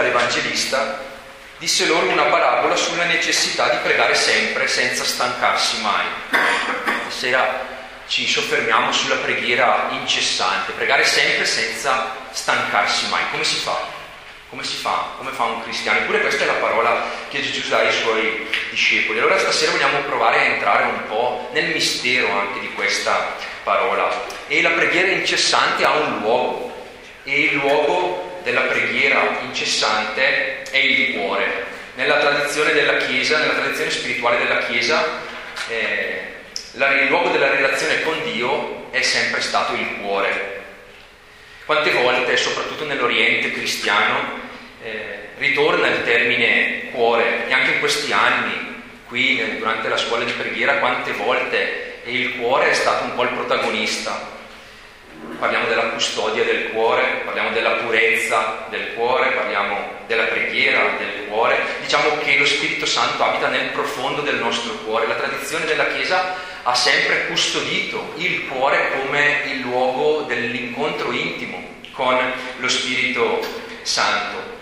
Luca l'Evangelista disse loro una parabola sulla necessità di pregare sempre senza stancarsi mai. Stasera ci soffermiamo sulla preghiera incessante, pregare sempre senza stancarsi mai. Come si fa? Come si fa? Come fa un cristiano? Eppure questa è la parola che Gesù dà ai suoi discepoli. Allora stasera vogliamo provare a entrare un po' nel mistero anche di questa parola. E la preghiera incessante ha un luogo e il luogo della preghiera incessante è il cuore. Nella tradizione della Chiesa, nella tradizione spirituale della Chiesa, eh, il luogo della relazione con Dio è sempre stato il cuore. Quante volte, soprattutto nell'Oriente cristiano, eh, ritorna il termine cuore e anche in questi anni, qui durante la scuola di preghiera, quante volte il cuore è stato un po' il protagonista. Parliamo della custodia del cuore, parliamo della purezza del cuore, parliamo della preghiera del cuore. Diciamo che lo Spirito Santo abita nel profondo del nostro cuore. La tradizione della Chiesa ha sempre custodito il cuore come il luogo dell'incontro intimo con lo Spirito Santo.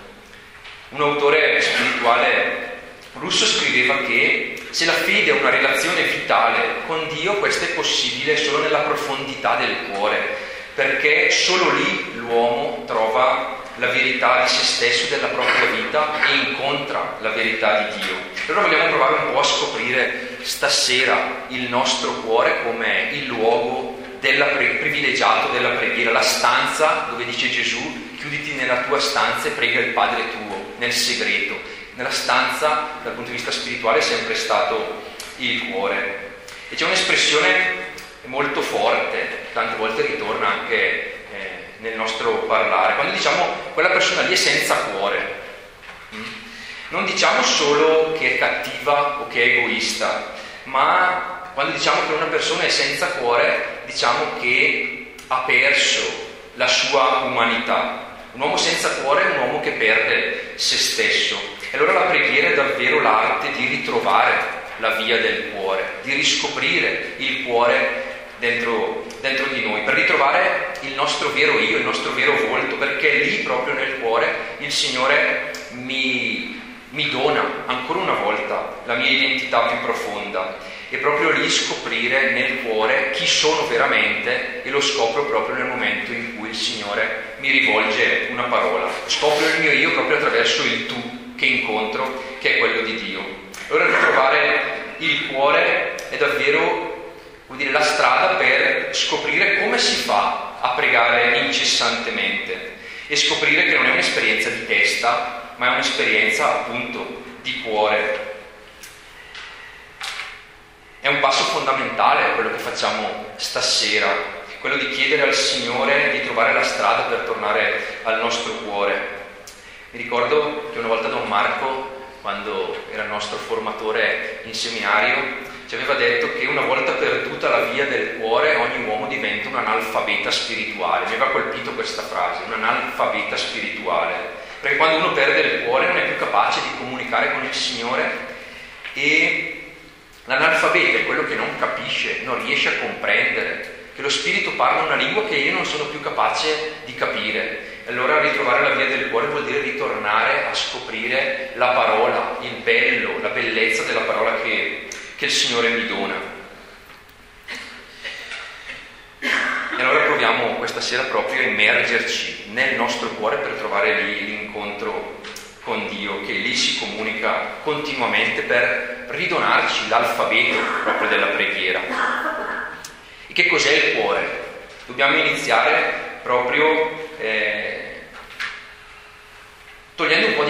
Un autore spirituale russo scriveva che se la fede è una relazione vitale con Dio, questa è possibile solo nella profondità del cuore, perché solo lì l'uomo trova la verità di se stesso, della propria vita e incontra la verità di Dio. Allora vogliamo provare un po' a scoprire stasera il nostro cuore come il luogo della pre- privilegiato della preghiera, la stanza dove dice Gesù chiuditi nella tua stanza e prega il Padre tuo, nel segreto. Nella stanza, dal punto di vista spirituale, è sempre stato il cuore. E c'è un'espressione molto forte, tante volte ritorna anche nel nostro parlare. Quando diciamo quella persona lì è senza cuore, mm, non diciamo solo che è cattiva o che è egoista, ma quando diciamo che una persona è senza cuore, diciamo che ha perso la sua umanità. Un uomo senza cuore è un uomo che perde se stesso. E allora la preghiera è davvero l'arte di ritrovare la via del cuore, di riscoprire il cuore dentro, dentro, di noi, per ritrovare il nostro vero io, il nostro vero volto, perché lì proprio nel cuore il Signore mi, mi dona ancora una volta la mia identità più profonda e proprio lì scoprire nel cuore chi sono veramente e lo scopro proprio nel momento in cui il Signore mi rivolge una parola. Scopro il mio io proprio attraverso il tu che incontro, che è quello di Dio. Allora ritrovare il cuore è davvero vuol dire la strada per scoprire come si fa a pregare incessantemente e scoprire che non è un'esperienza di testa, ma è un'esperienza appunto di cuore. È un passo fondamentale quello che facciamo stasera, quello di chiedere al Signore di trovare la strada per tornare al nostro cuore. Mi ricordo che una volta Don Marco, quando era il nostro formatore in seminario, ci aveva detto che una volta perduta la via del cuore ogni uomo diventa un analfabeta spirituale. Mi aveva colpito questa frase, un analfabeta spirituale, perché quando uno perde il cuore non è più capace di comunicare con il Signore e l'analfabeta è quello che non capisce, non riesce a comprendere, che lo Spirito parla una lingua che io non sono più capace di capire. Allora ritrovare la via del cuore vuol dire ritornare a scoprire la parola, il bello, la bellezza della parola che che il Signore mi dona. E allora proviamo questa sera proprio a immergerci nel nostro cuore per trovare lì l'incontro con Dio, che lì si comunica continuamente per ridonarci l'alfabeto proprio della preghiera. E che cos'è il cuore? Dobbiamo iniziare proprio eh, togliendo un po' di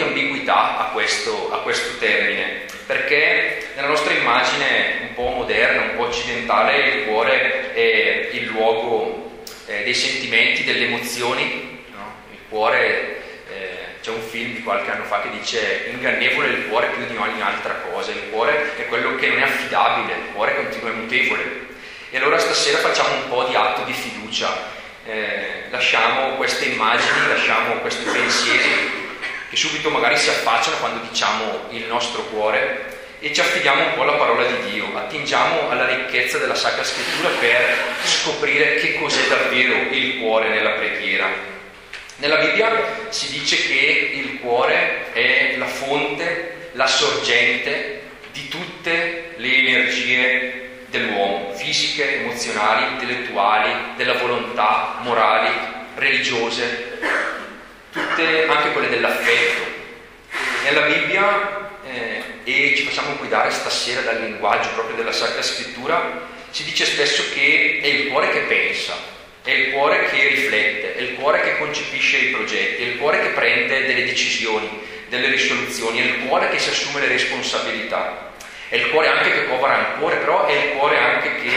ambiguità a questo, a questo termine, perché nella nostra immagine un po' moderna, un po' occidentale, il cuore è il luogo eh, dei sentimenti, delle emozioni, no? il cuore, eh, c'è un film di qualche anno fa che dice ingannevole il cuore più di ogni altra cosa, il cuore è quello che non è affidabile, il cuore continua mutevole. E allora stasera facciamo un po' di atto di fiducia, eh, lasciamo queste immagini, lasciamo questi pensieri che subito magari si affacciano quando diciamo il nostro cuore e ci affidiamo un po' alla parola di Dio, attingiamo alla ricchezza della Sacra Scrittura per scoprire che cos'è davvero il cuore nella preghiera. Nella Bibbia si dice che il cuore è la fonte, la sorgente di tutte le energie dell'uomo, fisiche, emozionali, intellettuali, della volontà, morali, religiose, tutte anche quelle dell'affetto. Nella Bibbia, eh, e ci facciamo guidare stasera dal linguaggio proprio della Sacra Scrittura, si dice spesso che è il cuore che pensa, è il cuore che riflette, è il cuore che concepisce i progetti, è il cuore che prende delle decisioni, delle risoluzioni, è il cuore che si assume le responsabilità, è il cuore anche che cova rancore, però è il cuore anche che,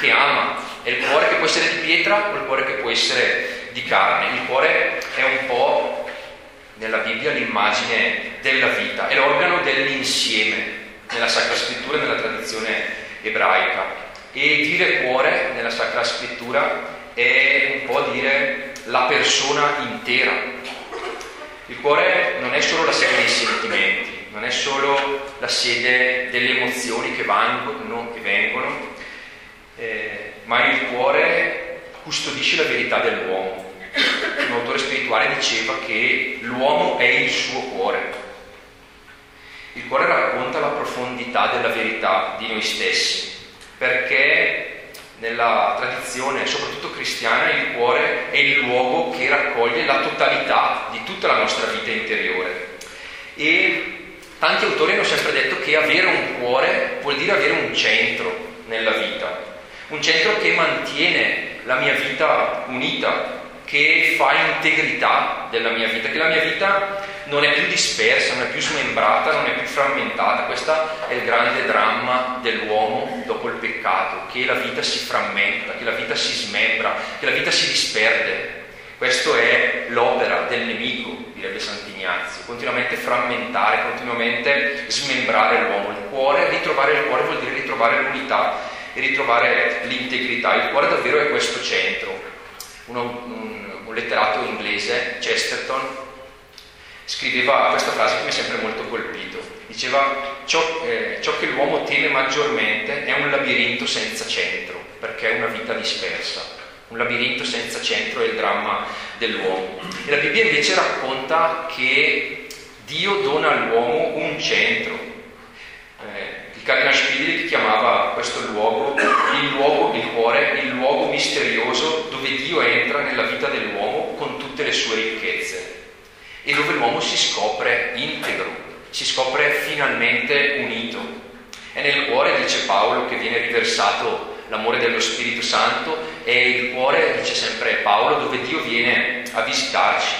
che ama, è il cuore che può essere di pietra o il cuore che può essere di carne. Il cuore è un po' nella Bibbia l'immagine della vita, è l'organo dell'insieme nella Sacra Scrittura e nella tradizione ebraica. E dire cuore nella Sacra Scrittura è un po' dire la persona intera. Il cuore non è solo la sede dei sentimenti, non è solo la sede delle emozioni che vanno e vengono, eh, ma il cuore custodisce la verità dell'uomo. Un autore spirituale diceva che l'uomo è il suo cuore. Il cuore racconta la profondità della verità di noi stessi perché nella tradizione, soprattutto cristiana, il cuore è il luogo che raccoglie la totalità di tutta la nostra vita interiore. E tanti autori hanno sempre detto che avere un cuore vuol dire avere un centro nella vita, un centro che mantiene la mia vita unita, che fa integrità della mia vita, che la mia vita non è più dispersa, non è più smembrata, non è più frammentata. Questo è il grande dramma dell'uomo dopo il peccato, che la vita si frammenta, che la vita si smembra, che la vita si disperde. Questa è l'opera del nemico, direbbe Sant'Ignazio, continuamente frammentare, continuamente smembrare l'uomo. Il cuore, ritrovare il cuore vuol dire ritrovare l'unità ritrovare l'integrità. Il cuore davvero è questo centro. Uno, un, un letterato inglese, Chesterton, scriveva questa frase che mi ha sempre molto colpito. Diceva, ciò, eh, ciò, che l'uomo teme maggiormente è un labirinto senza centro, perché è una vita dispersa. Un labirinto senza centro è il dramma dell'uomo. E la Bibbia invece racconta che Dio dona all'uomo un centro. Cardinal Spidli chiamava questo luogo il luogo, il cuore, il luogo misterioso dove Dio entra nella vita dell'uomo con tutte le sue ricchezze e dove l'uomo si scopre integro, si scopre finalmente unito. È nel cuore, dice Paolo, che viene riversato l'amore dello Spirito Santo, è il cuore, dice sempre Paolo, dove Dio viene a visitarci.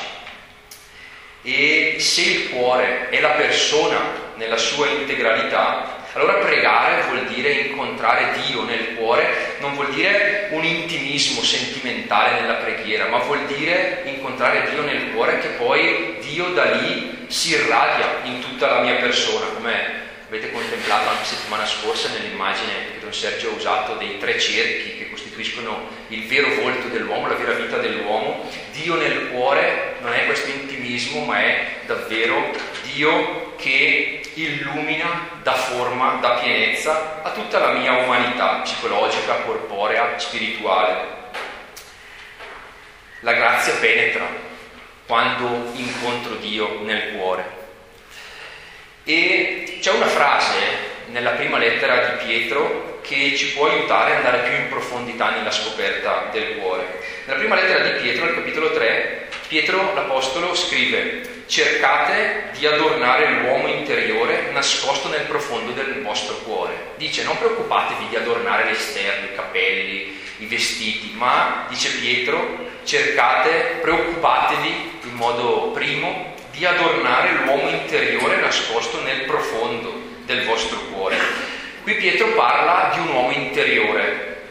E se il cuore è la persona nella sua integralità, allora pregare vuol dire incontrare Dio nel cuore, non vuol dire un intimismo sentimentale nella preghiera, ma vuol dire incontrare Dio nel cuore che poi Dio da lì si irradia in tutta la mia persona, come avete contemplato anche settimana scorsa nell'immagine che Don Sergio ha usato dei tre cerchi che costituiscono il vero volto dell'uomo, la vera vita dell'uomo. Dio nel cuore non è questo intimismo, ma è davvero Dio che illumina, dà forma, dà pienezza a tutta la mia umanità psicologica, corporea, spirituale. La grazia penetra quando incontro Dio nel cuore. E c'è una frase nella prima lettera di Pietro che ci può aiutare ad andare più in profondità nella scoperta del cuore. Nella prima lettera di Pietro, nel capitolo 3, Pietro l'Apostolo scrive cercate di adornare l'uomo interiore nascosto nel profondo del vostro cuore. Dice non preoccupatevi di adornare l'esterno, i capelli, i vestiti, ma, dice Pietro, cercate, preoccupatevi in modo primo di adornare l'uomo interiore nascosto nel profondo del vostro cuore. Qui Pietro parla di un uomo interiore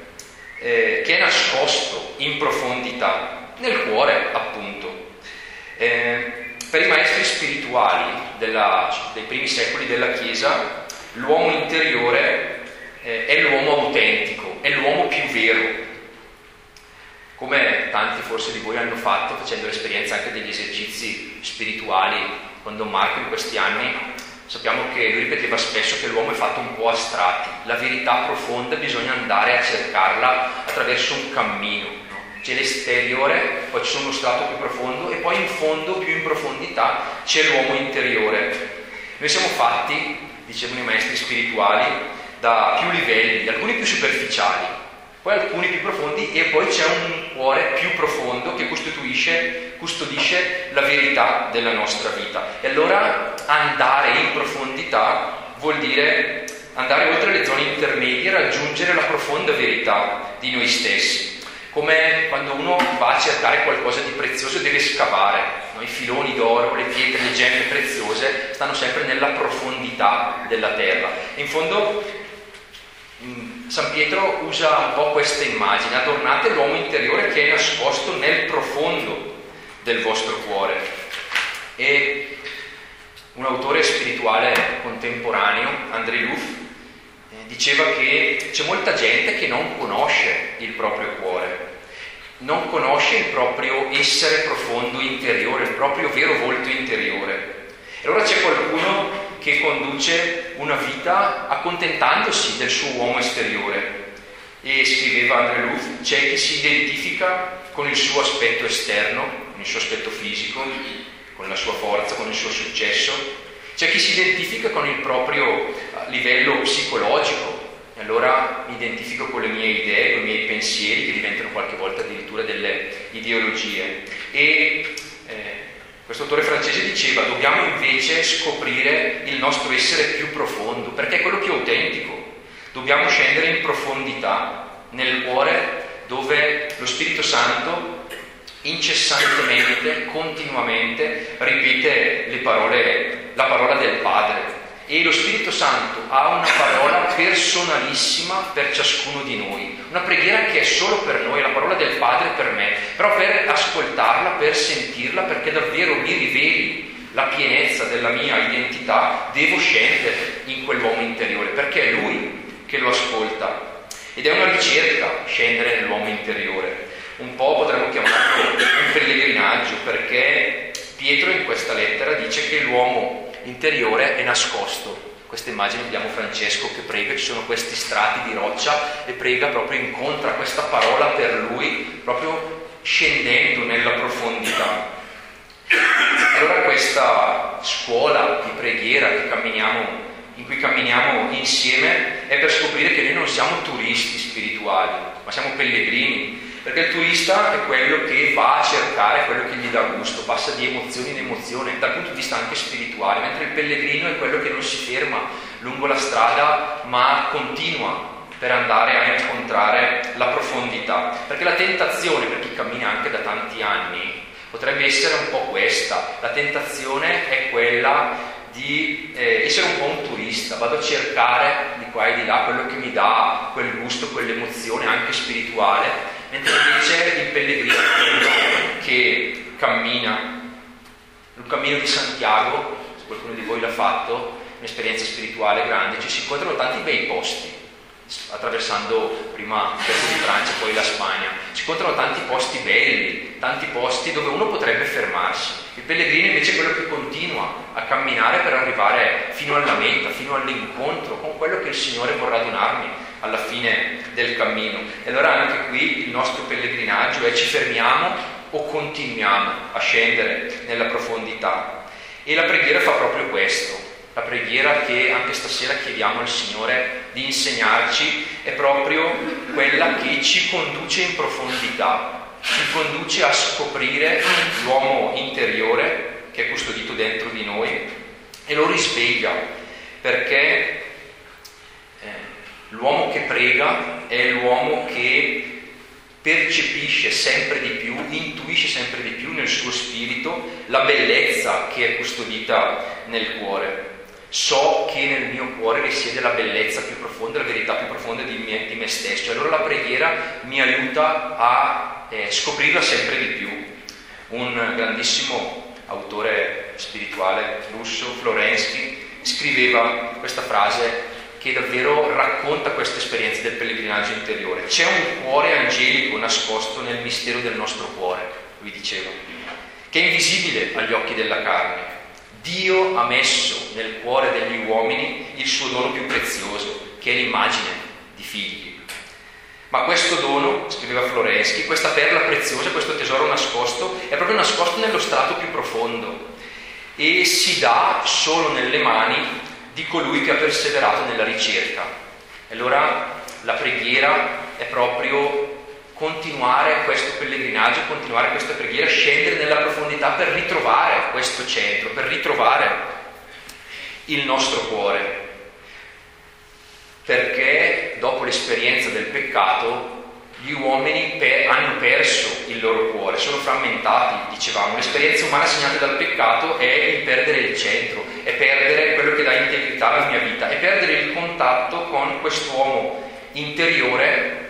eh, che è nascosto in profondità, nel cuore appunto. Eh, per i maestri spirituali della, dei primi secoli della Chiesa, l'uomo interiore eh, è l'uomo autentico, è l'uomo più vero, come tanti forse di voi hanno fatto facendo l'esperienza anche degli esercizi spirituali con Don Marco in questi anni, sappiamo che lui ripeteva spesso che l'uomo è fatto un po' astratti, la verità profonda bisogna andare a cercarla attraverso un cammino, no? C'è l'esteriore, poi c'è uno strato più profondo e poi in fondo, più in profondità, c'è l'uomo interiore. Noi siamo fatti, dicevano i maestri spirituali, da più livelli, alcuni più superficiali, poi alcuni più profondi e poi c'è un cuore più profondo che costituisce, custodisce la verità della nostra vita. E allora andare in profondità vuol dire andare oltre le zone intermedie e raggiungere la profonda verità di noi stessi. Come quando uno va a cercare qualcosa di prezioso e deve scavare, no? i filoni d'oro, le pietre, le gemme preziose stanno sempre nella profondità della terra. in fondo mm, San Pietro usa un po' questa immagine, adornate l'uomo interiore che è nascosto nel profondo del vostro cuore. E un autore spirituale contemporaneo, André Luff, diceva che c'è molta gente che non conosce il proprio cuore, non conosce il proprio essere profondo interiore, il proprio vero volto interiore. E allora c'è qualcuno che conduce una vita accontentandosi del suo uomo esteriore. E scriveva André Luth, c'è chi si identifica con il suo aspetto esterno, con il suo aspetto fisico, con la sua forza, con il suo successo, c'è chi si identifica con il proprio eh, livello psicologico, allora mi identifico con le mie idee, con i miei pensieri, che diventano qualche volta addirittura delle ideologie. E eh, questo autore francese diceva, dobbiamo invece scoprire il nostro essere più profondo, perché è quello più autentico. Dobbiamo scendere in profondità, nel cuore, dove lo Spirito Santo incessantemente, continuamente ripete le parole, la parola del Padre. E lo Spirito Santo ha una parola personalissima per ciascuno di noi, una preghiera che è solo per noi, la parola del Padre per me, però per ascoltarla, per sentirla, perché davvero mi riveli la pienezza della mia identità, devo scendere in quell'uomo interiore, perché è Lui che lo ascolta. Ed è una ricerca scendere nell'uomo interiore un po' potremmo chiamarlo un pellegrinaggio, perché Pietro in questa lettera dice che l'uomo interiore è nascosto. Questa immagine vediamo Francesco che prega, ci sono questi strati di roccia e prega proprio incontra questa parola per lui, proprio scendendo nella profondità. Allora questa scuola di preghiera in cui camminiamo insieme è per scoprire che noi non siamo turisti spirituali, ma siamo pellegrini perché il turista è quello che va a cercare quello che gli dà gusto, passa di emozione in emozione, dal punto di vista anche spirituale, mentre il pellegrino è quello che non si ferma lungo la strada, ma continua per andare a incontrare la profondità. Perché la tentazione, per chi cammina anche da tanti anni, potrebbe essere un po' questa. La tentazione è quella di eh, essere un po' un turista, vado a cercare di qua e di là quello che mi dà quel gusto, quell'emozione anche spirituale mentre invece il pellegrino che cammina. Il cammino di Santiago, se qualcuno di voi l'ha fatto, un'esperienza spirituale grande, ci si incontrano tanti bei posti, attraversando prima il pezzo di Francia, poi la Spagna. Si incontrano tanti posti belli, tanti posti dove uno potrebbe fermarsi. Il pellegrino invece è quello che continua a camminare per arrivare fino alla meta, fino all'incontro con quello che il Signore vorrà donarmi alla fine del cammino. E allora anche qui il nostro pellegrinaggio è ci fermiamo o continuiamo a scendere nella profondità. E la preghiera fa proprio questo. La preghiera che anche stasera chiediamo al Signore di insegnarci è proprio quella che ci conduce in profondità, ci conduce a scoprire l'uomo interiore che è custodito dentro di noi e lo risveglia perché L'uomo che prega è l'uomo che percepisce sempre di più, intuisce sempre di più nel suo spirito la bellezza che è custodita nel cuore. So che nel mio cuore risiede la bellezza più profonda, la verità più profonda di me, di me stesso. Allora la preghiera mi aiuta a eh, scoprirla sempre di più. Un grandissimo autore spirituale russo, Florensky, scriveva questa frase che davvero racconta questa esperienza del pellegrinaggio interiore. C'è un cuore angelico nascosto nel mistero del nostro cuore, lui diceva, che è invisibile agli occhi della carne. Dio ha messo nel cuore degli uomini il suo dono più prezioso, che è l'immagine di figli. Ma questo dono, scriveva Florensky, questa perla preziosa, questo tesoro nascosto, è proprio nascosto nello strato più profondo e si dà solo nelle mani di colui che ha perseverato nella ricerca. E allora la preghiera è proprio continuare questo pellegrinaggio, continuare questa preghiera, scendere nella profondità per ritrovare questo centro, per ritrovare il nostro cuore. Perché dopo l'esperienza del peccato gli uomini per, hanno perso il loro cuore, sono frammentati, dicevamo. L'esperienza umana segnata dal peccato è il perdere il centro, è perdere quello che dà integrità alla mia vita, è perdere il contatto con quest'uomo interiore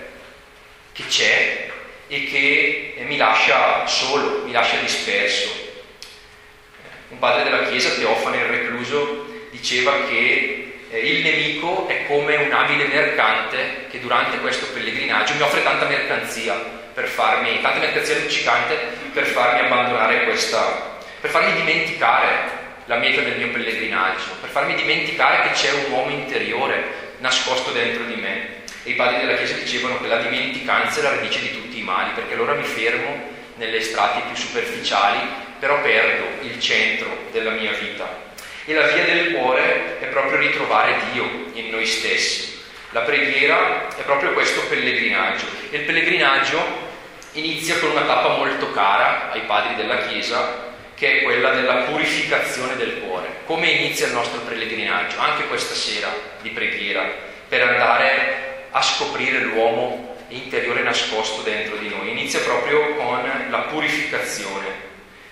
che c'è e che mi lascia solo, mi lascia disperso. Un padre della Chiesa, Teofane il recluso, diceva che eh, il nemico è come un abile mercante che durante questo pellegrinaggio mi offre tanta mercanzia per farmi, tanta mercanzia luccicante per farmi abbandonare questa, per farmi dimenticare la meta del mio pellegrinaggio, per farmi dimenticare che c'è un uomo interiore nascosto dentro di me. E i padri della Chiesa dicevano che la dimenticanza è la radice di tutti i mali, perché allora mi fermo nelle strati più superficiali, però perdo il centro della mia vita. E la via del cuore è proprio ritrovare Dio in noi stessi. La preghiera è proprio questo pellegrinaggio. E il pellegrinaggio inizia con una tappa molto cara ai padri della Chiesa, che è quella della purificazione del cuore. Come inizia il nostro pellegrinaggio? Anche questa sera di preghiera, per andare a scoprire l'uomo interiore nascosto dentro di noi. Inizia proprio con la purificazione.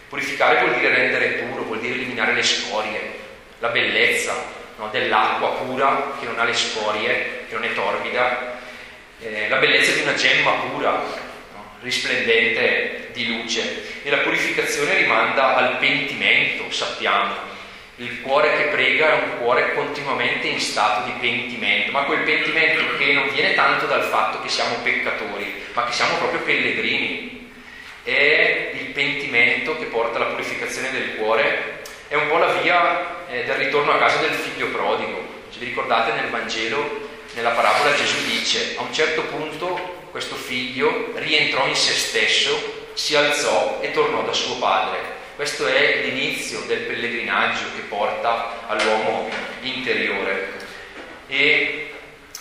Purificare vuol dire rendere puro, vuol dire eliminare le scorie, la bellezza no, dell'acqua pura che non ha le scorie, che non è torbida, eh, la bellezza di una gemma pura, no, risplendente di luce. E la purificazione rimanda al pentimento, sappiamo. Il cuore che prega è un cuore continuamente in stato di pentimento, ma quel pentimento che non viene tanto dal fatto che siamo peccatori, ma che siamo proprio pellegrini. È il pentimento che porta alla purificazione del cuore, è un po' la via eh, del ritorno a casa del figlio prodigo. Se vi ricordate nel Vangelo, nella parabola Gesù dice, a un certo punto questo figlio rientrò in se stesso, si alzò e tornò da suo padre. Questo è l'inizio del pellegrinaggio che porta all'uomo interiore. E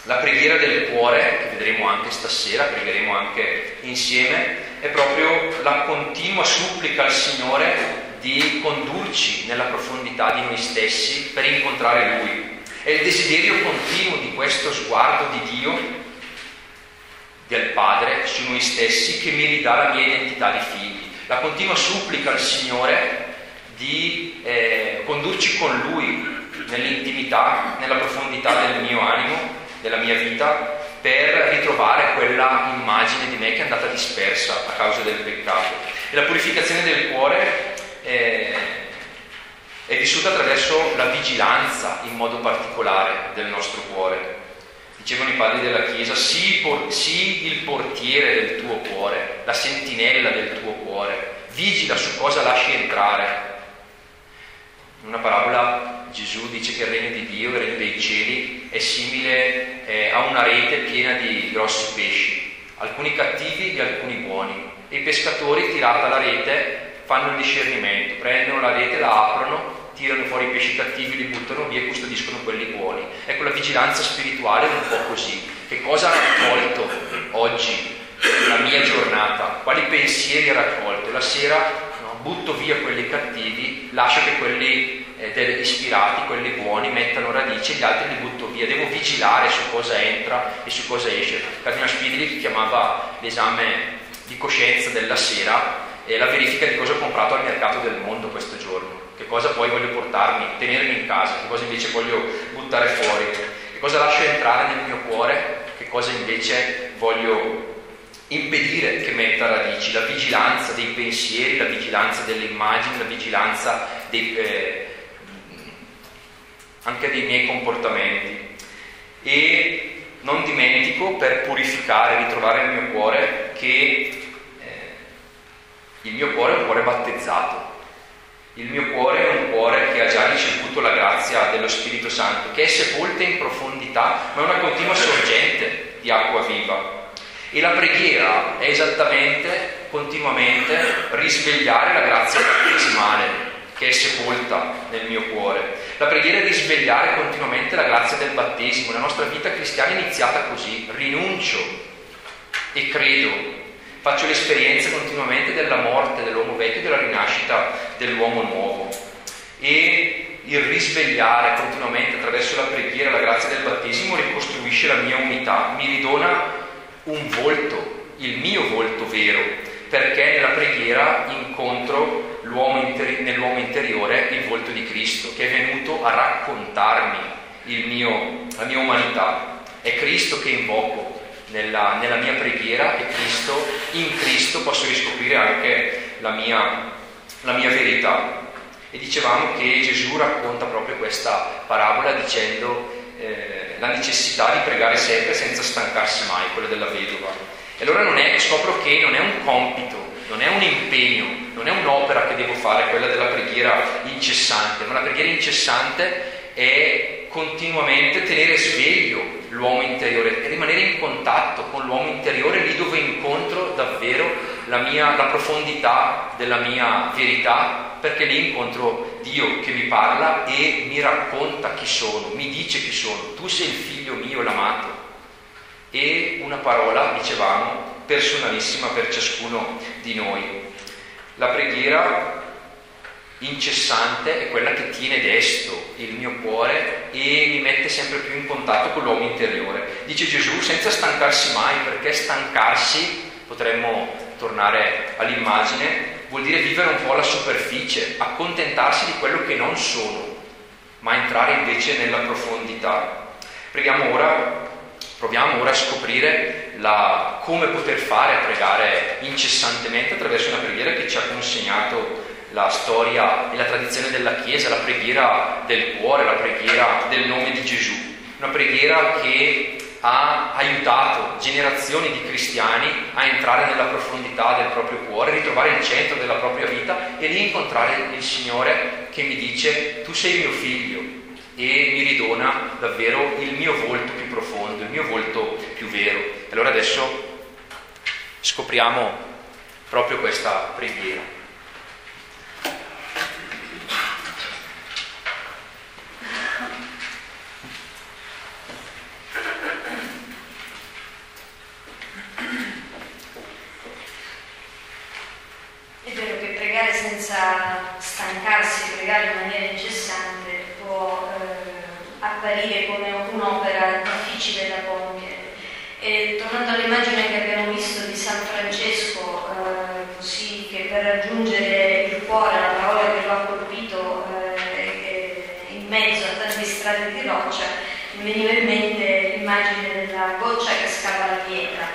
la preghiera del cuore, che vedremo anche stasera, pregheremo anche insieme, è proprio la continua supplica al Signore di condurci nella profondità di noi stessi per incontrare Lui. È il desiderio continuo di questo sguardo di Dio, del Padre, su noi stessi che mi ridà la mia identità di figli la continua supplica al Signore di eh, condurci con Lui nell'intimità, nella profondità del mio animo, della mia vita, per ritrovare quella immagine di me che è andata dispersa a causa del peccato. E la purificazione del cuore eh, è vissuta attraverso la vigilanza in modo particolare del nostro cuore. Dicevano i padri della Chiesa, sii, por- sii il portiere del tuo cuore, la sentinella del tuo cuore, vigila su cosa lasci entrare. Una parabola Gesù dice che il regno di Dio, il regno dei cieli, è simile eh, a una rete piena di grossi pesci, alcuni cattivi e alcuni buoni. E i pescatori, tirata la rete, fanno il discernimento, prendono la rete, la aprono tirano fuori i pesci cattivi, li buttano via e custodiscono quelli buoni. Ecco, la vigilanza spirituale è un po' così. Che cosa ha raccolto oggi la mia giornata? Quali pensieri ha raccolto? La sera butto via quelli cattivi, lascio che quelli eh, ispirati, quelli buoni, mettano radici e gli altri li butto via. Devo vigilare su cosa entra e su cosa esce. Cardinal Spidli chiamava l'esame di coscienza della sera e la verifica di cosa ho comprato al mercato del mondo questo giorno che cosa poi voglio portarmi, tenermi in casa, che cosa invece voglio buttare fuori, che cosa lascio entrare nel mio cuore, che cosa invece voglio impedire che metta radici, la vigilanza dei pensieri, la vigilanza delle immagini, la vigilanza dei, eh, anche dei miei comportamenti. E non dimentico, per purificare, ritrovare il mio cuore, che eh, il mio cuore è un cuore battezzato, il mio cuore è un cuore che ha già ricevuto la grazia dello Spirito Santo, che è sepolta in profondità, ma è una continua sorgente di acqua viva. E la preghiera è esattamente, continuamente, risvegliare la grazia battesimale che è sepolta nel mio cuore. La preghiera è risvegliare continuamente la grazia del battesimo. La nostra vita cristiana è iniziata così, rinuncio e credo. Faccio l'esperienza continuamente della morte dell'uomo vecchio e della rinascita dell'uomo nuovo. E il risvegliare continuamente attraverso la preghiera la grazia del battesimo ricostruisce la mia unità, mi ridona un volto, il mio volto vero, perché nella preghiera incontro interi- nell'uomo interiore il volto di Cristo, che è venuto a raccontarmi mio, la mia umanità. È Cristo che invoco nella, nella, mia preghiera e Cristo, in Cristo posso riscoprire anche la mia, la mia verità. E dicevamo che Gesù racconta proprio questa parabola dicendo eh, la necessità di pregare sempre senza stancarsi mai, quella della vedova. E allora è, scopro che non è un compito, non è un impegno, non è un'opera che devo fare, quella della preghiera incessante, ma la preghiera incessante è continuamente tenere sveglio l'uomo interiore e rimanere in contatto con l'uomo interiore lì dove incontro davvero la, mia, la profondità della mia verità, perché lì incontro Dio che mi parla e mi racconta chi sono, mi dice chi sono, tu sei il figlio mio, l'amato. E una parola, dicevamo, personalissima per ciascuno di noi. La preghiera incessante è quella che tiene desto il mio cuore e mi mette sempre più in contatto con l'uomo interiore. Dice Gesù senza stancarsi mai, perché stancarsi, potremmo tornare all'immagine, vuol dire vivere un po' alla superficie, accontentarsi di quello che non sono, ma entrare invece nella profondità. Preghiamo ora Proviamo ora a scoprire la, come poter fare a pregare incessantemente attraverso una preghiera che ci ha consegnato la storia e la tradizione della Chiesa, la preghiera del cuore, la preghiera del nome di Gesù. Una preghiera che ha aiutato generazioni di cristiani a entrare nella profondità del proprio cuore, ritrovare il centro della propria vita e lì incontrare il Signore che mi dice tu sei mio figlio, e mi ridona davvero il mio volto più profondo, il mio volto più vero. Allora adesso scopriamo proprio questa preghiera. È vero che pregare senza stancarsi, pregare in maniera incessante può eh, apparire come un'opera difficile da compiere. E tornando all'immagine che abbiamo visto di San Francesco, eh, così che per raggiungere il cuore, la parola che lo ha colpito eh, in mezzo a tante strade di roccia, mi veniva in mente l'immagine della goccia che scava la pietra,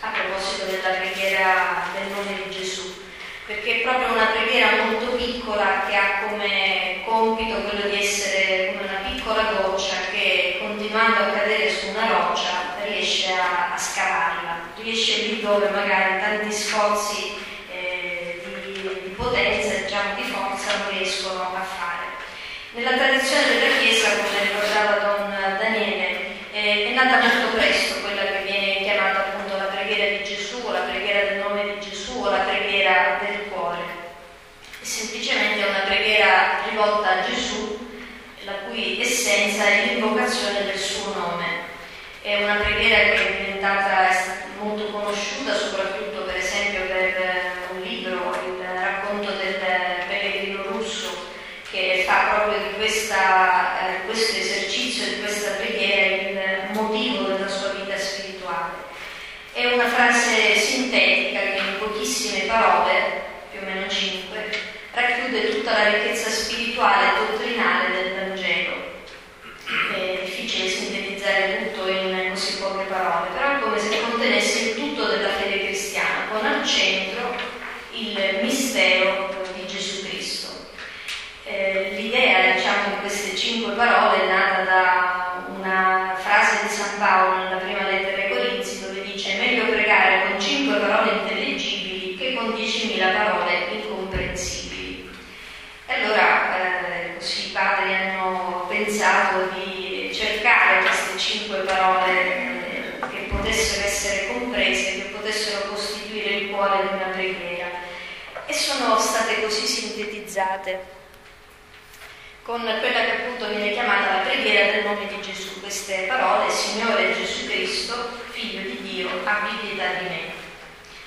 a proposito della preghiera del nome di Gesù perché è proprio una preghiera molto piccola che ha come compito quello di essere come una piccola goccia che continuando a cadere su una roccia riesce a, a scavarla, riesce lì dove magari tanti sforzi eh, di, di, potenza, diciamo di forza non riescono a fare. Nella tradizione della Chiesa, come ricordava Don Daniele, eh, è nata molto presto quella che viene chiamata appunto la preghiera di Gesù, la preghiera del nome di Gesù, la preghiera del semplicemente è una preghiera rivolta a Gesù, la cui essenza è l'invocazione del suo nome. È una preghiera che è diventata molto conosciuta, soprattutto per esempio per un libro, il racconto del pellegrino russo, che fa proprio di questa, eh, questo esercizio, di questa preghiera il motivo della sua vita spirituale. È una frase sintetica che in pochissime parole, più o meno cinque, racchiude tutta la ricchezza spirituale e dottrinale del Vangelo. È difficile sintetizzare tutto in così poche parole, però è come se contenesse il tutto della fede cristiana, con al centro il mistero di Gesù Cristo. Eh, l'idea, diciamo, di queste cinque parole è nata da una frase di San Paolo nella prima lettera ai Corinzi dove dice meglio pregare con cinque parole intelligibili che con diecimila parole incomprensibili. E allora eh, così i padri hanno pensato di cercare queste cinque parole eh, che potessero potessero essere comprese, che potessero costituire il cuore di una preghiera. E sono state così sintetizzate con quella che appunto viene chiamata la preghiera del nome di Gesù. Queste parole, Signore Gesù Cristo, Figlio di Dio, abbi pietà di me.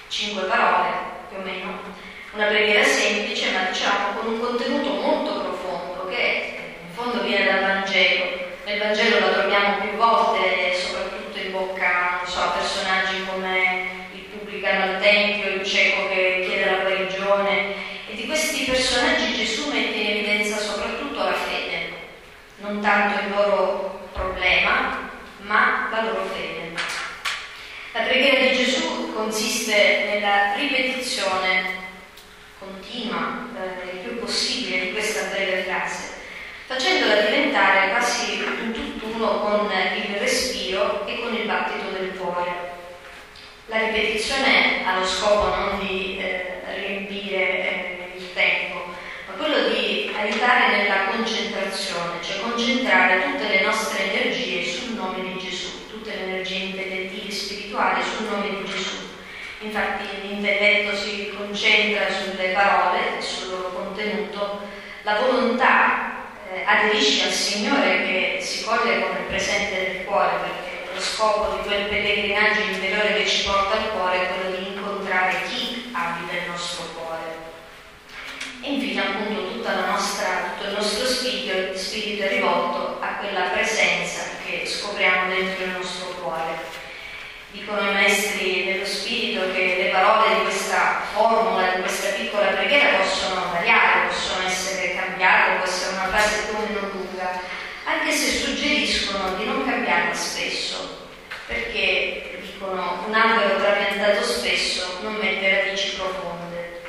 Cinque parole, più o meno. Una preghiera semplice, ma diciamo con un contenuto molto profondo, che in fondo viene dal Vangelo. Nel Vangelo la troviamo più volte, soprattutto in bocca, so, a personaggi come il pubblicano al Tempio, il cieco che chiede la guarigione. E di questi personaggi Gesù mette in evidenza soprattutto la fede, non tanto il loro problema, ma la loro fede. La preghiera di Gesù consiste nella ripetizione continua, eh, il più possibile, di questa breve frase facendola diventare quasi un tutt'uno con il respiro e con il battito del cuore. La ripetizione ha lo scopo non di eh, riempire eh, il tempo, ma quello di aiutare cioè concentrare tutte le nostre energie sul nome di Gesù, tutte le energie intellettive e spirituali sul nome di Gesù. Infatti l'intelletto si concentra sulle parole sul loro contenuto, la volontà eh, aderisci al Signore che si coglie come presente del cuore, perché lo scopo di quel pellegrinaggio interiore che ci porta al cuore è quello di incontrare chi abita il nostro cuore. Infine appunto nostra, tutto il nostro spirito, spirito è rivolto a quella presenza che scopriamo dentro il nostro cuore. Dicono i maestri dello spirito che le parole di questa formula, di questa piccola preghiera possono variare, possono essere cambiate, può essere una frase più o meno lunga, anche se suggeriscono di non cambiarla spesso, perché dicono un albero trapiantato spesso non mette radici profonde.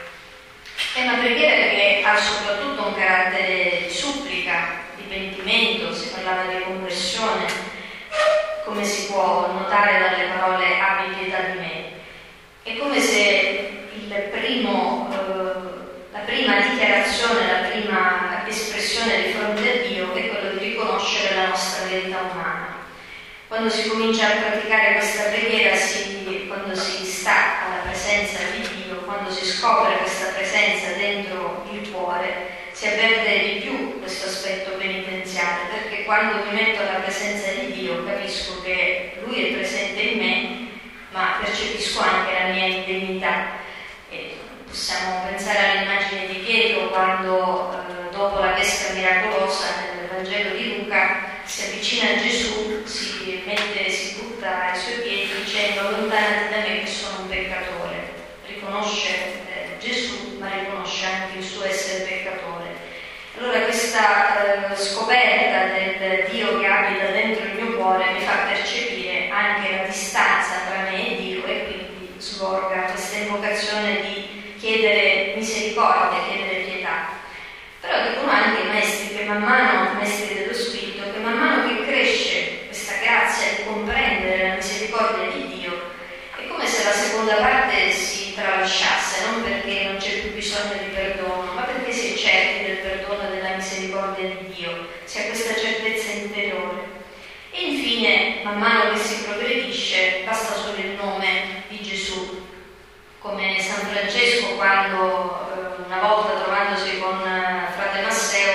È una preghiera che ha soprattutto un carattere di supplica, di pentimento, si parlava di conversione come si può notare dalle parole abbi pietà di me. È come se primo, eh, la prima dichiarazione, la prima espressione di fronte a Dio è quello di riconoscere la nostra verità umana. Quando si comincia a praticare questa preghiera, si, quando si sta alla presenza di Dio, quando si scopre questa presenza dentro il cuore, si avverte di più questo aspetto penitenziale, perché quando mi metto alla presenza di Dio capisco che Lui è presente in me, ma percepisco anche la mia indegnità. E possiamo pensare all'immagine di Pietro quando eh, dopo la pesca miracolosa nel Vangelo di Luca si avvicina a Gesù, si mette, si butta ai suoi piedi dicendo allontanati da me che sono un peccatore. Riconosce eh, Gesù ma riconosce anche il suo essere peccatore. Allora questa eh, scoperta del Dio che abita dentro il mio cuore mi fa percepire anche la distanza tra me e Dio e quindi sborga questa invocazione di chiedere misericordia, chiedere pietà. Però dicono anche i maestri che man mano, maestri dello Spirito, che man mano che cresce questa grazia di comprendere la misericordia di Dio, è come se la seconda parte si tralasciasse, non perché non c'è più bisogno di perdono, ma perché si è certi del perdono della misericordia di Dio, si ha questa certezza interiore. E infine, man mano che si progredisce, basta solo il nome di Gesù, come San Francesco quando eh, una volta trovandosi con eh, frate Masseo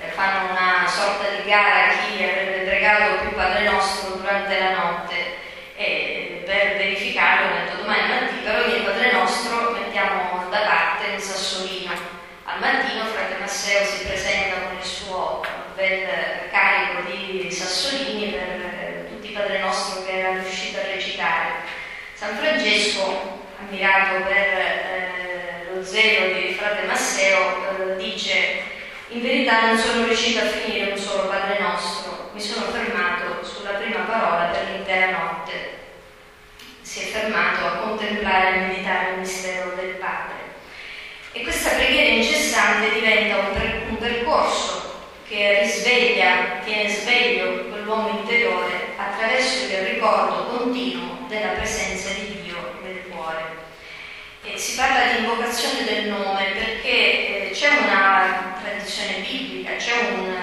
eh, fanno una sorta di gara a chi avrebbe pregato più Padre Nostro durante la notte e per verificarlo ho detto domani mattina per ogni Padre Nostro mettiamo da parte un sassolino. Al mattino Masseo si presenta con il suo bel carico di sassolini per tutti i Padre Nostro che era riuscito a recitare. San Francesco, ammirato per eh, lo zelo di frate Masseo, eh, dice in verità non sono riuscito a finire un solo Padre Nostro, mi sono fermato sulla prima parola per l'intera notte. Si è fermato a contemplare e meditare il mistero del Padre. E questa preghiera incessante diventa un, per, un percorso che tiene sveglio quell'uomo interiore attraverso il ricordo continuo della presenza di Dio nel cuore. E si parla di invocazione del nome perché eh, c'è una tradizione biblica, c'è un,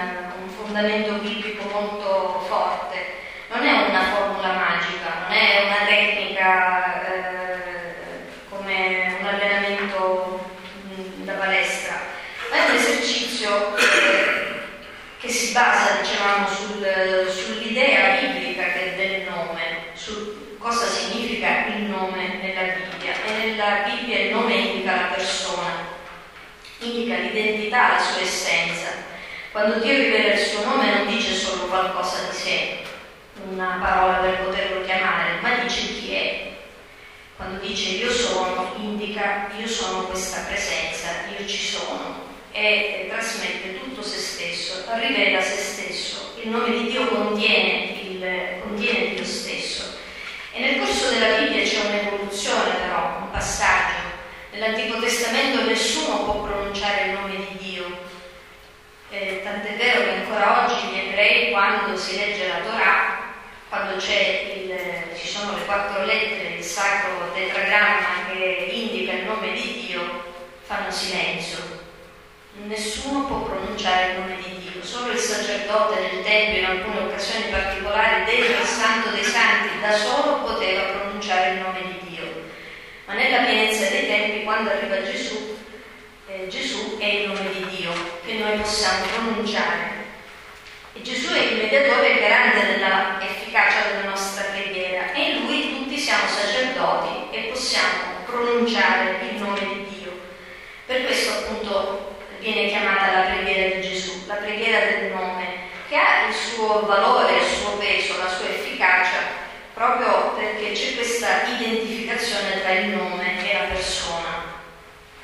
un fondamento biblico molto forte, non è una formula magica, non è una Quando Dio rivela il suo nome non dice solo qualcosa di sé, una parola per poterlo chiamare, ma dice chi è. Quando dice io sono, indica io sono questa presenza, io ci sono e trasmette tutto se stesso, rivela se stesso. Il nome di Dio contiene, il, contiene Dio stesso. E nel corso della Bibbia c'è un'evoluzione però, un passaggio. Nell'Antico Testamento nessuno può pronunciare il nome di Dio, tant'è vero che ancora oggi gli ebrei, quando si legge la Torah, quando il, ci sono le quattro lettere, il sacro tetragramma che indica il nome di Dio, fanno silenzio. Nessuno può pronunciare il nome di Dio, solo il sacerdote del Tempio in alcune occasioni particolari dentro il Santo dei Santi da solo poteva pronunciare il nome di Dio. Ma nella pienezza dei tempi, quando arriva Gesù, eh, Gesù è il nome di Dio che noi possiamo pronunciare. E Gesù è il mediatore garante dell'efficacia della nostra preghiera e in lui tutti siamo sacerdoti e possiamo pronunciare il nome di Dio. Per questo appunto viene chiamata la preghiera di Gesù, la preghiera del nome, che ha il suo valore, il suo peso, la sua efficacia, proprio perché c'è questa identificazione tra il nome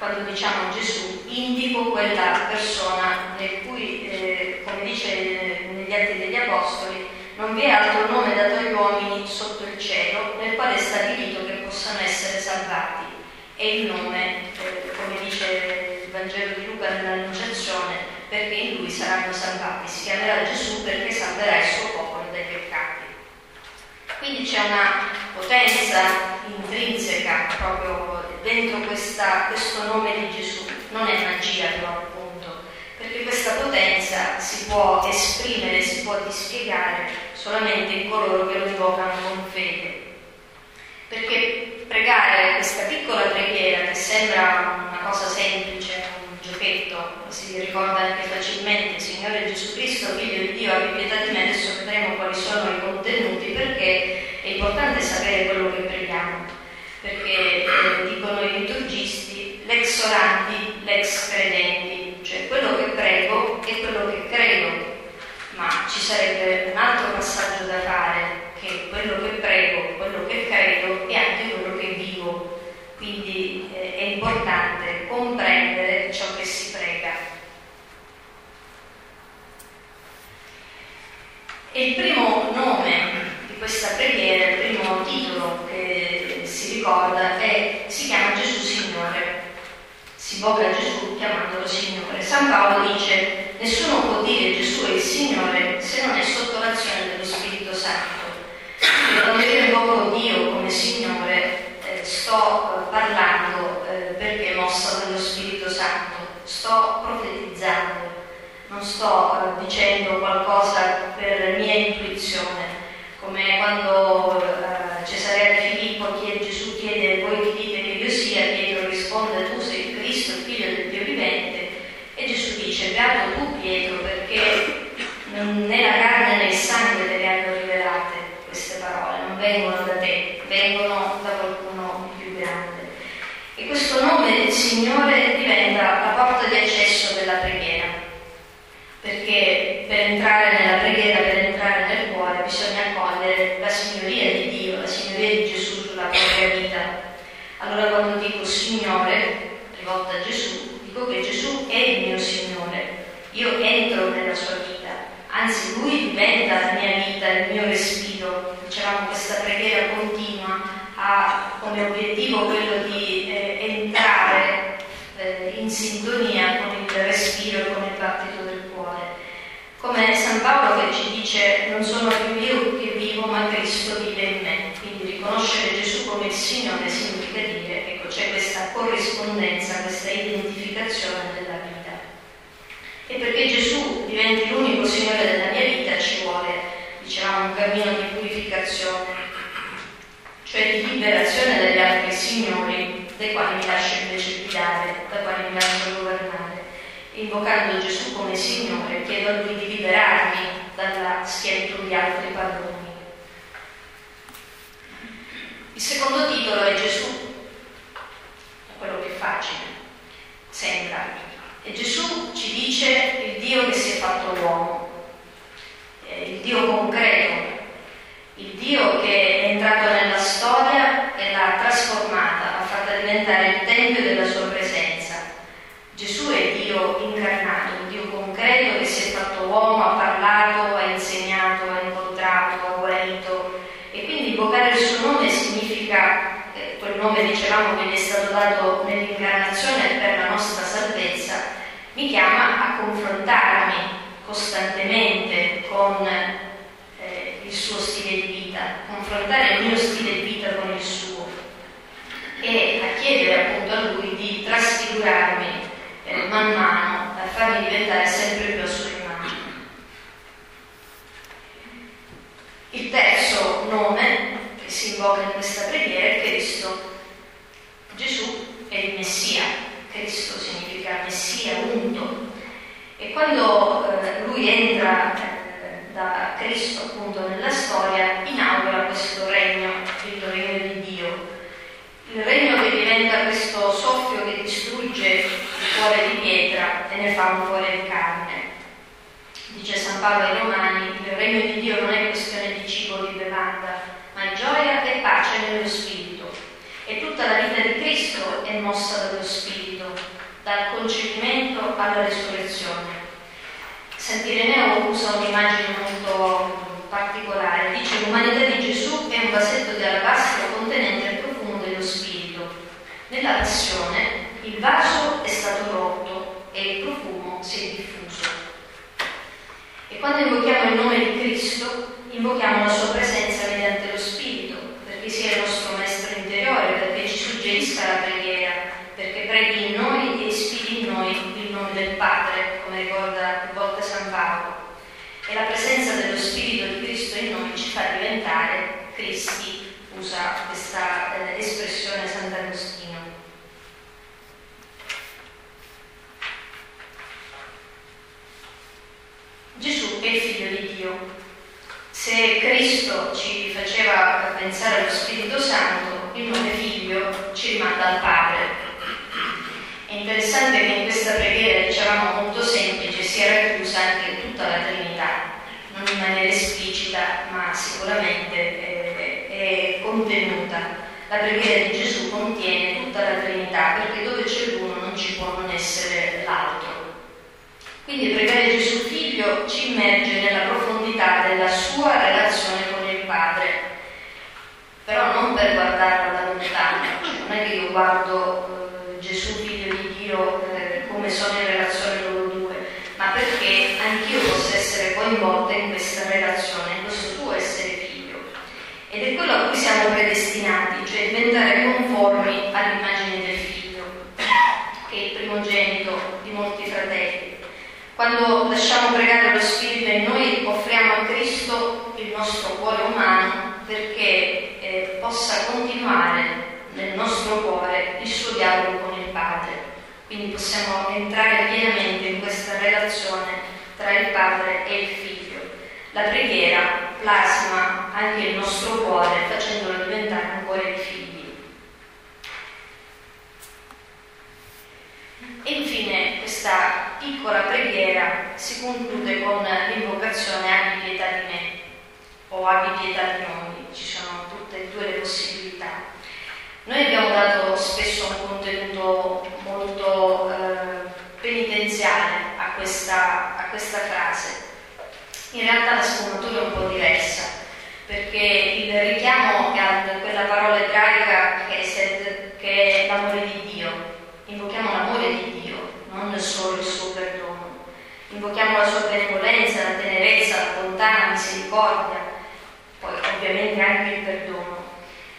quando diciamo Gesù, indico quella persona nel cui, eh, come dice negli Atti degli Apostoli, non vi è altro nome dato agli uomini sotto il cielo nel quale è stabilito che possano essere salvati. E il nome, eh, come dice il Vangelo di Luca nell'Annunciazione, perché in lui saranno salvati. Si chiamerà Gesù perché salverà il suo popolo. Quindi c'è una potenza intrinseca proprio dentro questa, questo nome di Gesù. Non è magia però appunto, perché questa potenza si può esprimere, si può dispiegare solamente in coloro che lo invocano con fede. Perché pregare questa piccola preghiera che sembra una cosa semplice, un giochetto, si ricorda anche facilmente, Signore Gesù Cristo, Figlio di Dio, abbi pietà di me, adesso vedremo quali sono importante sapere quello che preghiamo perché eh, dicono i liturgisti l'ex orandi, l'ex credenti, cioè quello che prego è quello che credo, ma ci sarebbe un altro passaggio da fare, che quello che prego, quello che credo e anche quello che vivo. Quindi eh, è importante comprendere ciò che si prega. E il primo nome di questa preghiera, primo titolo che si ricorda è, si chiama Gesù Signore. Si invoca Gesù chiamandolo Signore. San Paolo dice, nessuno può dire Gesù è il Signore se non è sotto l'azione dello Spirito Santo. Quando io invoco Dio come Signore, eh, sto eh, parlando eh, perché mosso dallo Spirito Santo, sto profetizzando, non sto eh, dicendo qualcosa per mia intuizione, come quando eh, Cesarea di Filippo chiede, Gesù chiede voi chi dite che io sia, Pietro risponde tu sei il Cristo, il figlio del Dio vivente e Gesù dice beato tu Pietro perché né la carne né il sangue te le hanno rivelate queste parole, non vengono da te, vengono da qualcuno di più grande. E questo nome del Signore diventa la porta di accesso della preghiera, perché per entrare nella preghiera, per entrare nel cuore, bisogna accogliere la signoria di Dio, la signoria di Gesù sulla propria vita. Allora quando dico Signore, rivolta a Gesù, dico che Gesù è il mio Signore, io entro nella sua vita, anzi Lui diventa la mia vita, il mio respiro. Dicevamo questa preghiera continua ha come obiettivo quello di eh, entrare eh, in sintonia con il respiro e con il battito del cuore. Come San Paolo che ci dice non sono più io che vivo ma Cristo vive in me. Quindi riconoscere Gesù come il Signore significa dire, ecco, c'è questa corrispondenza, questa identificazione della vita. E perché Gesù diventi l'unico Signore della mia vita ci vuole, dicevamo, un cammino di purificazione, cioè di liberazione dagli altri signori dai quali mi lascio invece guidare, dai quali mi lascio governare. Invocando Gesù come Signore, chiedo a Lui di liberarmi dalla schiavitù di altri padroni. Il secondo titolo è Gesù, è quello è facile, sembra. E Gesù ci dice il Dio che si è fatto uomo, il Dio concreto, il Dio che è entrato nella storia e l'ha trasformata, l'ha fatta diventare il tempio della sua presenza. Gesù è Dio incarnato, il Dio concreto che si è fatto uomo, ha parlato, ha insegnato, ha incontrato, ha guarito e quindi invocare il suo nome significa quel nome dicevamo che gli è stato dato nell'incarnazione per la nostra salvezza, mi chiama a confrontarmi costantemente con eh, il suo stile di confrontare il mio stile di vita con il suo e a chiedere appunto a lui di trasfigurarmi eh, man mano, a farmi diventare sempre più a sua immagine. Il terzo nome si invoca in questa preghiera è Cristo. Gesù è il Messia, Cristo significa Messia, unto. E quando eh, lui entra da Cristo appunto nella storia, inaugura questo regno, il regno di Dio. Il regno che diventa questo soffio che distrugge il cuore di pietra e ne fa un cuore di carne. Dice San Paolo ai Romani, il regno di Dio non è questione di cibo o di bevanda, ma gioia e pace nello Spirito. E tutta la vita di Cristo è mossa dallo Spirito, dal concepimento alla resurrezione. Sant'Ireneo usa un'immagine molto particolare, dice l'umanità di Gesù è un vasetto di alabastro contenente il profumo dello Spirito. Nella passione il vaso è stato rotto e il profumo si è diffuso. E quando invochiamo il nome di Cristo, invochiamo la sua presenza mediante lo Spirito, perché sia il nostro Maestro interiore, perché ci suggerisca la preghiera, perché preghi in noi e ispiri in noi il nome del Padre, come ricorda più volte San Paolo. E la presenza dello Spirito di Cristo in noi ci fa diventare Cristi, usa questa eh, espressione Sant'Agostino. Gesù è il figlio di Dio, se Cristo ci faceva pensare allo Spirito Santo, il nome figlio ci rimanda al Padre. È interessante che in questa preghiera, dicevamo molto semplice, sia racchiusa anche tutta la Trinità, non in maniera esplicita, ma sicuramente è, è contenuta. La preghiera di Gesù contiene tutta la Trinità, perché dove c'è l'uno non ci può non essere l'altro. Quindi pregare Gesù Figlio ci immerge nella profondità della sua relazione con il Padre, però non per guardarlo da lontano, cioè non è che io guardo eh, Gesù Figlio di Dio eh, come sono in relazione loro due, ma perché anch'io posso essere coinvolta in questa relazione, in questo tuo essere figlio. Ed è quello a cui siamo predestinati, cioè diventare conformi all'immagine del figlio, che è il primogenito di molti fratelli. Quando lasciamo pregare lo Spirito in noi, offriamo a Cristo il nostro cuore umano perché eh, possa continuare nel nostro cuore il suo dialogo con il Padre. Quindi possiamo entrare pienamente in questa relazione tra il Padre e il Figlio. La preghiera plasma anche il nostro cuore facendolo diventare un cuore di figlio. E infine questa piccola preghiera si conclude con l'invocazione abbi pietà di me o abbi pietà di noi, ci sono tutte e due le possibilità. Noi abbiamo dato spesso un contenuto molto eh, penitenziale a questa, a questa frase. In realtà la sfumatura è un po' diversa, perché il richiamo a quella parola ebraica che è, che è l'amore di Dio, invochiamo l'amore di Dio, non solo il suo perdono. Invochiamo la sua benevolenza, la tenerezza, la bontà, la misericordia, poi ovviamente anche il perdono.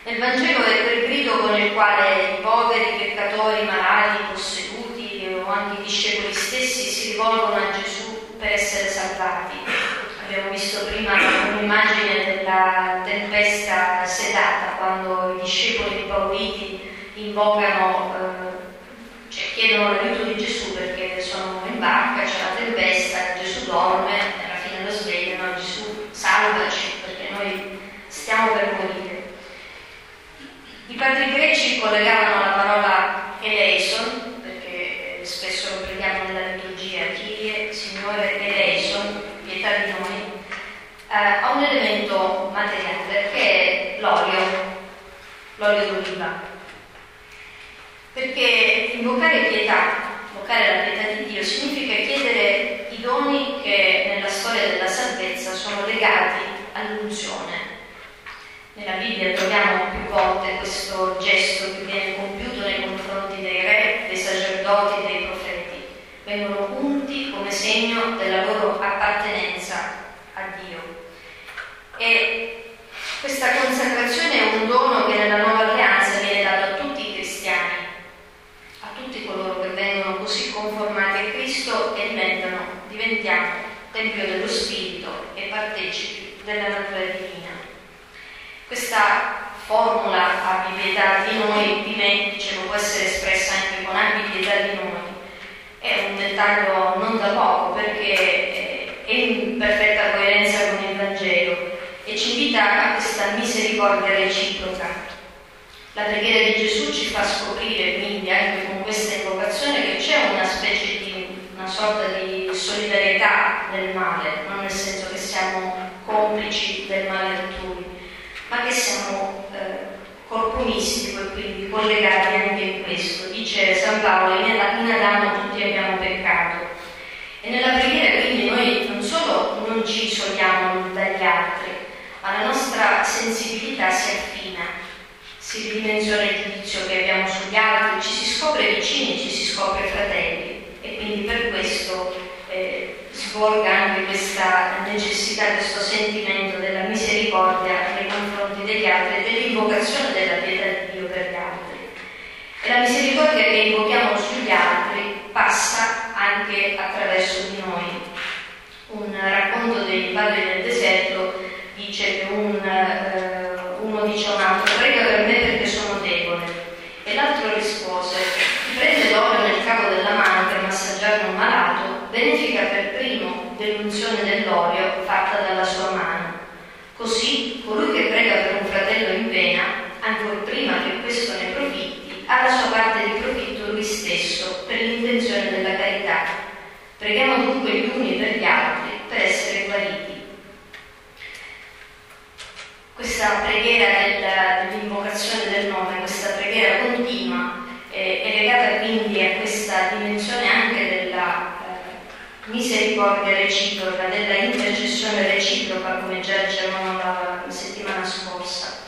Nel Vangelo è quel grido con il quale i poveri, i peccatori, i malati, i posseduti o anche i discepoli stessi si rivolgono a Gesù per essere salvati. Abbiamo visto prima un'immagine della tempesta sedata, quando i discepoli impauriti invocano eh, cioè chiedono l'aiuto di Gesù perché sono in barca, c'è la tempesta, Gesù dorme, alla fine lo svegliano, Gesù salvaci perché noi stiamo per morire. I padri greci collegavano la parola eleison, perché spesso lo prendiamo nella liturgia, Kyrie, Signore eleison l'olio, l'olio d'oliva. Perché invocare pietà, invocare la pietà di Dio, significa chiedere i doni che nella storia della salvezza sono legati all'unzione. Nella Bibbia troviamo più volte questo gesto che viene compiuto nei confronti dei re, dei sacerdoti, dei profeti. Vengono unti come segno della loro appartenenza a Dio. E questa consacrazione dono che nella nuova alleanza viene dato a tutti i cristiani, a tutti coloro che vengono così conformati a Cristo e diventano, diventiamo Tempio dello Spirito e partecipi della natura divina. Questa formula abbi di noi, di me, dicevo, può essere espressa anche con abbi di noi. È un dettaglio non da poco perché è in perfetta coerenza con il e ci invita a questa misericordia reciproca. La preghiera di Gesù ci fa scoprire quindi anche con questa invocazione che c'è una specie di, una sorta di solidarietà del male, non nel senso che siamo complici del male altrui, ma che siamo eh, corponistico e quindi collegati anche in questo. Dice San Paolo, in Adamo tutti abbiamo peccato. E nella preghiera quindi noi non solo non ci isoliamo dagli altri, ma la nostra sensibilità si affina, si ridimensiona il giudizio che abbiamo sugli altri, ci si scopre vicini, ci si scopre fratelli e quindi per questo eh, svolga anche questa necessità, questo sentimento della misericordia nei confronti degli altri e dell'invocazione della pietà di Dio per gli altri. E la misericordia che invochiamo sugli altri passa anche attraverso di noi. Un racconto dei padri del deserto dice che un, uh, uno dice a un altro prega per me perché sono debole e l'altro rispose prende l'olio nel capo della mano per massaggiare un malato benefica per primo dell'unzione dell'olio fatta dalla sua mano. Così colui che prega per un fratello in pena ancora prima che questo ne profitti ha la sua parte di profitto lui stesso per l'intenzione della carità. Preghiamo dunque gli uni per gli altri per essere guariti. Questa preghiera del, misericordia reciproca, della intercessione reciproca, come già dicevamo la, settimana scorsa.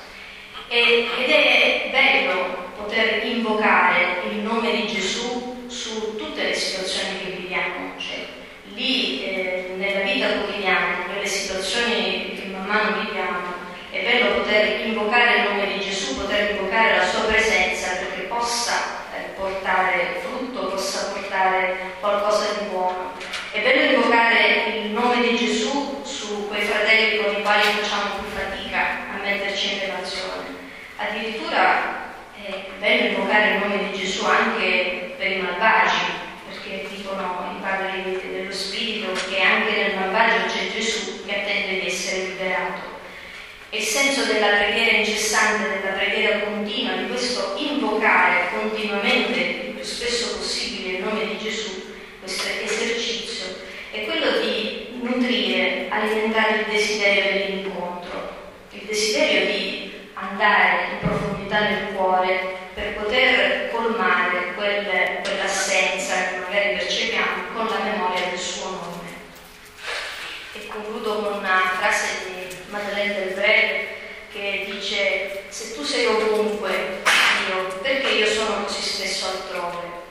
E, ed è bello poter invocare il nome di Gesù su tutte le situazioni che viviamo, cioè lì eh, nella vita quotidiana, nelle situazioni che man mano viviamo, è bello poter invocare il nome di Gesù, poter invocare la sua presenza perché possa eh, portare frutto, possa portare qualcosa di buono. È bello invocare il nome di Gesù su quei fratelli con i quali facciamo più fatica a metterci in relazione. Addirittura è bello invocare il nome di Gesù anche per i malvagi, perché dicono i padri dello Spirito che anche nel malvagio c'è Gesù che attende di essere liberato il senso della preghiera incessante, della preghiera continua, di questo invocare continuamente, il più spesso possibile, il nome di Gesù, questo esercizio, è quello di nutrire, alimentare il desiderio dell'incontro, il desiderio di andare profondità nel cuore per poter colmare quel, quell'assenza che magari percepiamo con la memoria del suo nome. E concludo con una frase di Madeleine del Breve, che dice se tu sei ovunque, Dio, perché io sono così spesso altrove?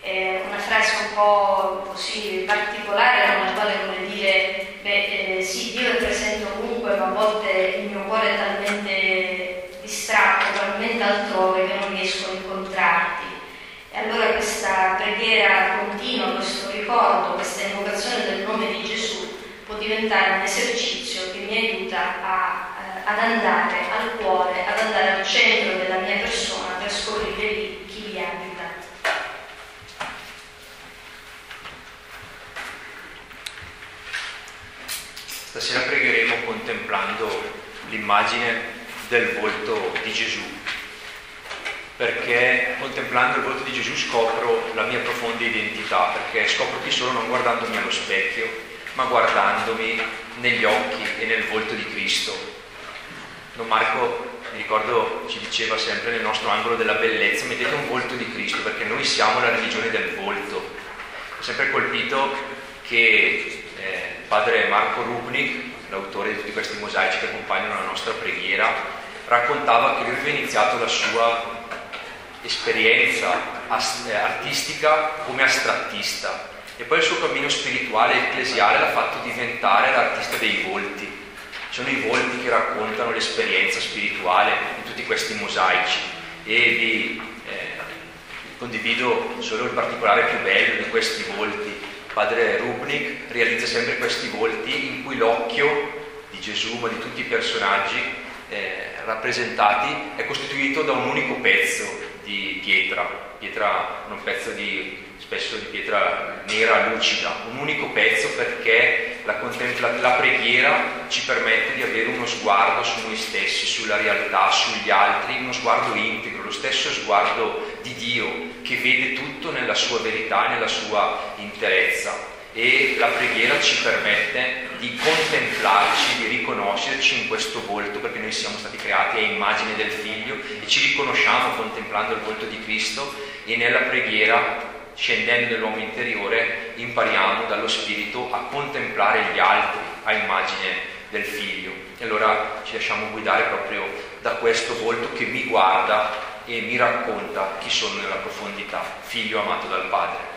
È una frase un po' così particolare, nella quale vuole dire, beh, eh, sì, Dio è presente ovunque, ma a volte il mio cuore è talmente distratto, talmente altrove che non riesco a incontrarti. E allora questa preghiera continua, questo ricordo, questa invocazione del nome di Gesù può diventare un esercizio che mi aiuta a, eh, ad andare al cuore, ad andare al centro della mia persona per scoprire lì chi vi abita. Stasera pregheremo contemplando l'immagine del volto di Gesù, perché contemplando il volto di Gesù scopro la mia profonda identità, perché scopro chi sono non guardandomi allo specchio, ma guardandomi negli occhi e nel volto di Cristo. Don Marco, mi ricordo, ci diceva sempre nel nostro angolo della bellezza, mettete un volto di Cristo perché noi siamo la religione del volto. Ho sempre colpito che eh, padre Marco Rubnik, l'autore di tutti questi mosaici che accompagnano la nostra preghiera, raccontava che lui aveva iniziato la sua esperienza eh, artistica come astrattista. E poi il suo cammino spirituale ecclesiale l'ha fatto diventare l'artista dei volti. Sono i volti che raccontano l'esperienza spirituale di tutti questi mosaici. E vi eh, condivido solo il particolare più bello di questi volti. Padre Rubnik realizza sempre questi volti in cui l'occhio di Gesù, ma di tutti i personaggi eh, rappresentati, è costituito da un unico pezzo di pietra, pietra un pezzo di, spesso di pietra nera lucida, un unico pezzo perché la, contempla- la preghiera ci permette di avere uno sguardo su noi stessi, sulla realtà, sugli altri, uno sguardo integro, lo stesso sguardo di Dio che vede tutto nella sua verità, nella sua interezza e la preghiera ci permette di contemplarci, di riconoscerci in questo volto, perché noi siamo stati creati a immagine del Figlio e ci riconosciamo contemplando il volto di Cristo e nella preghiera, scendendo nell'uomo interiore, impariamo dallo Spirito a contemplare gli altri a immagine del Figlio. E allora ci lasciamo guidare proprio da questo volto che mi guarda e mi racconta chi sono nella profondità, figlio amato dal Padre.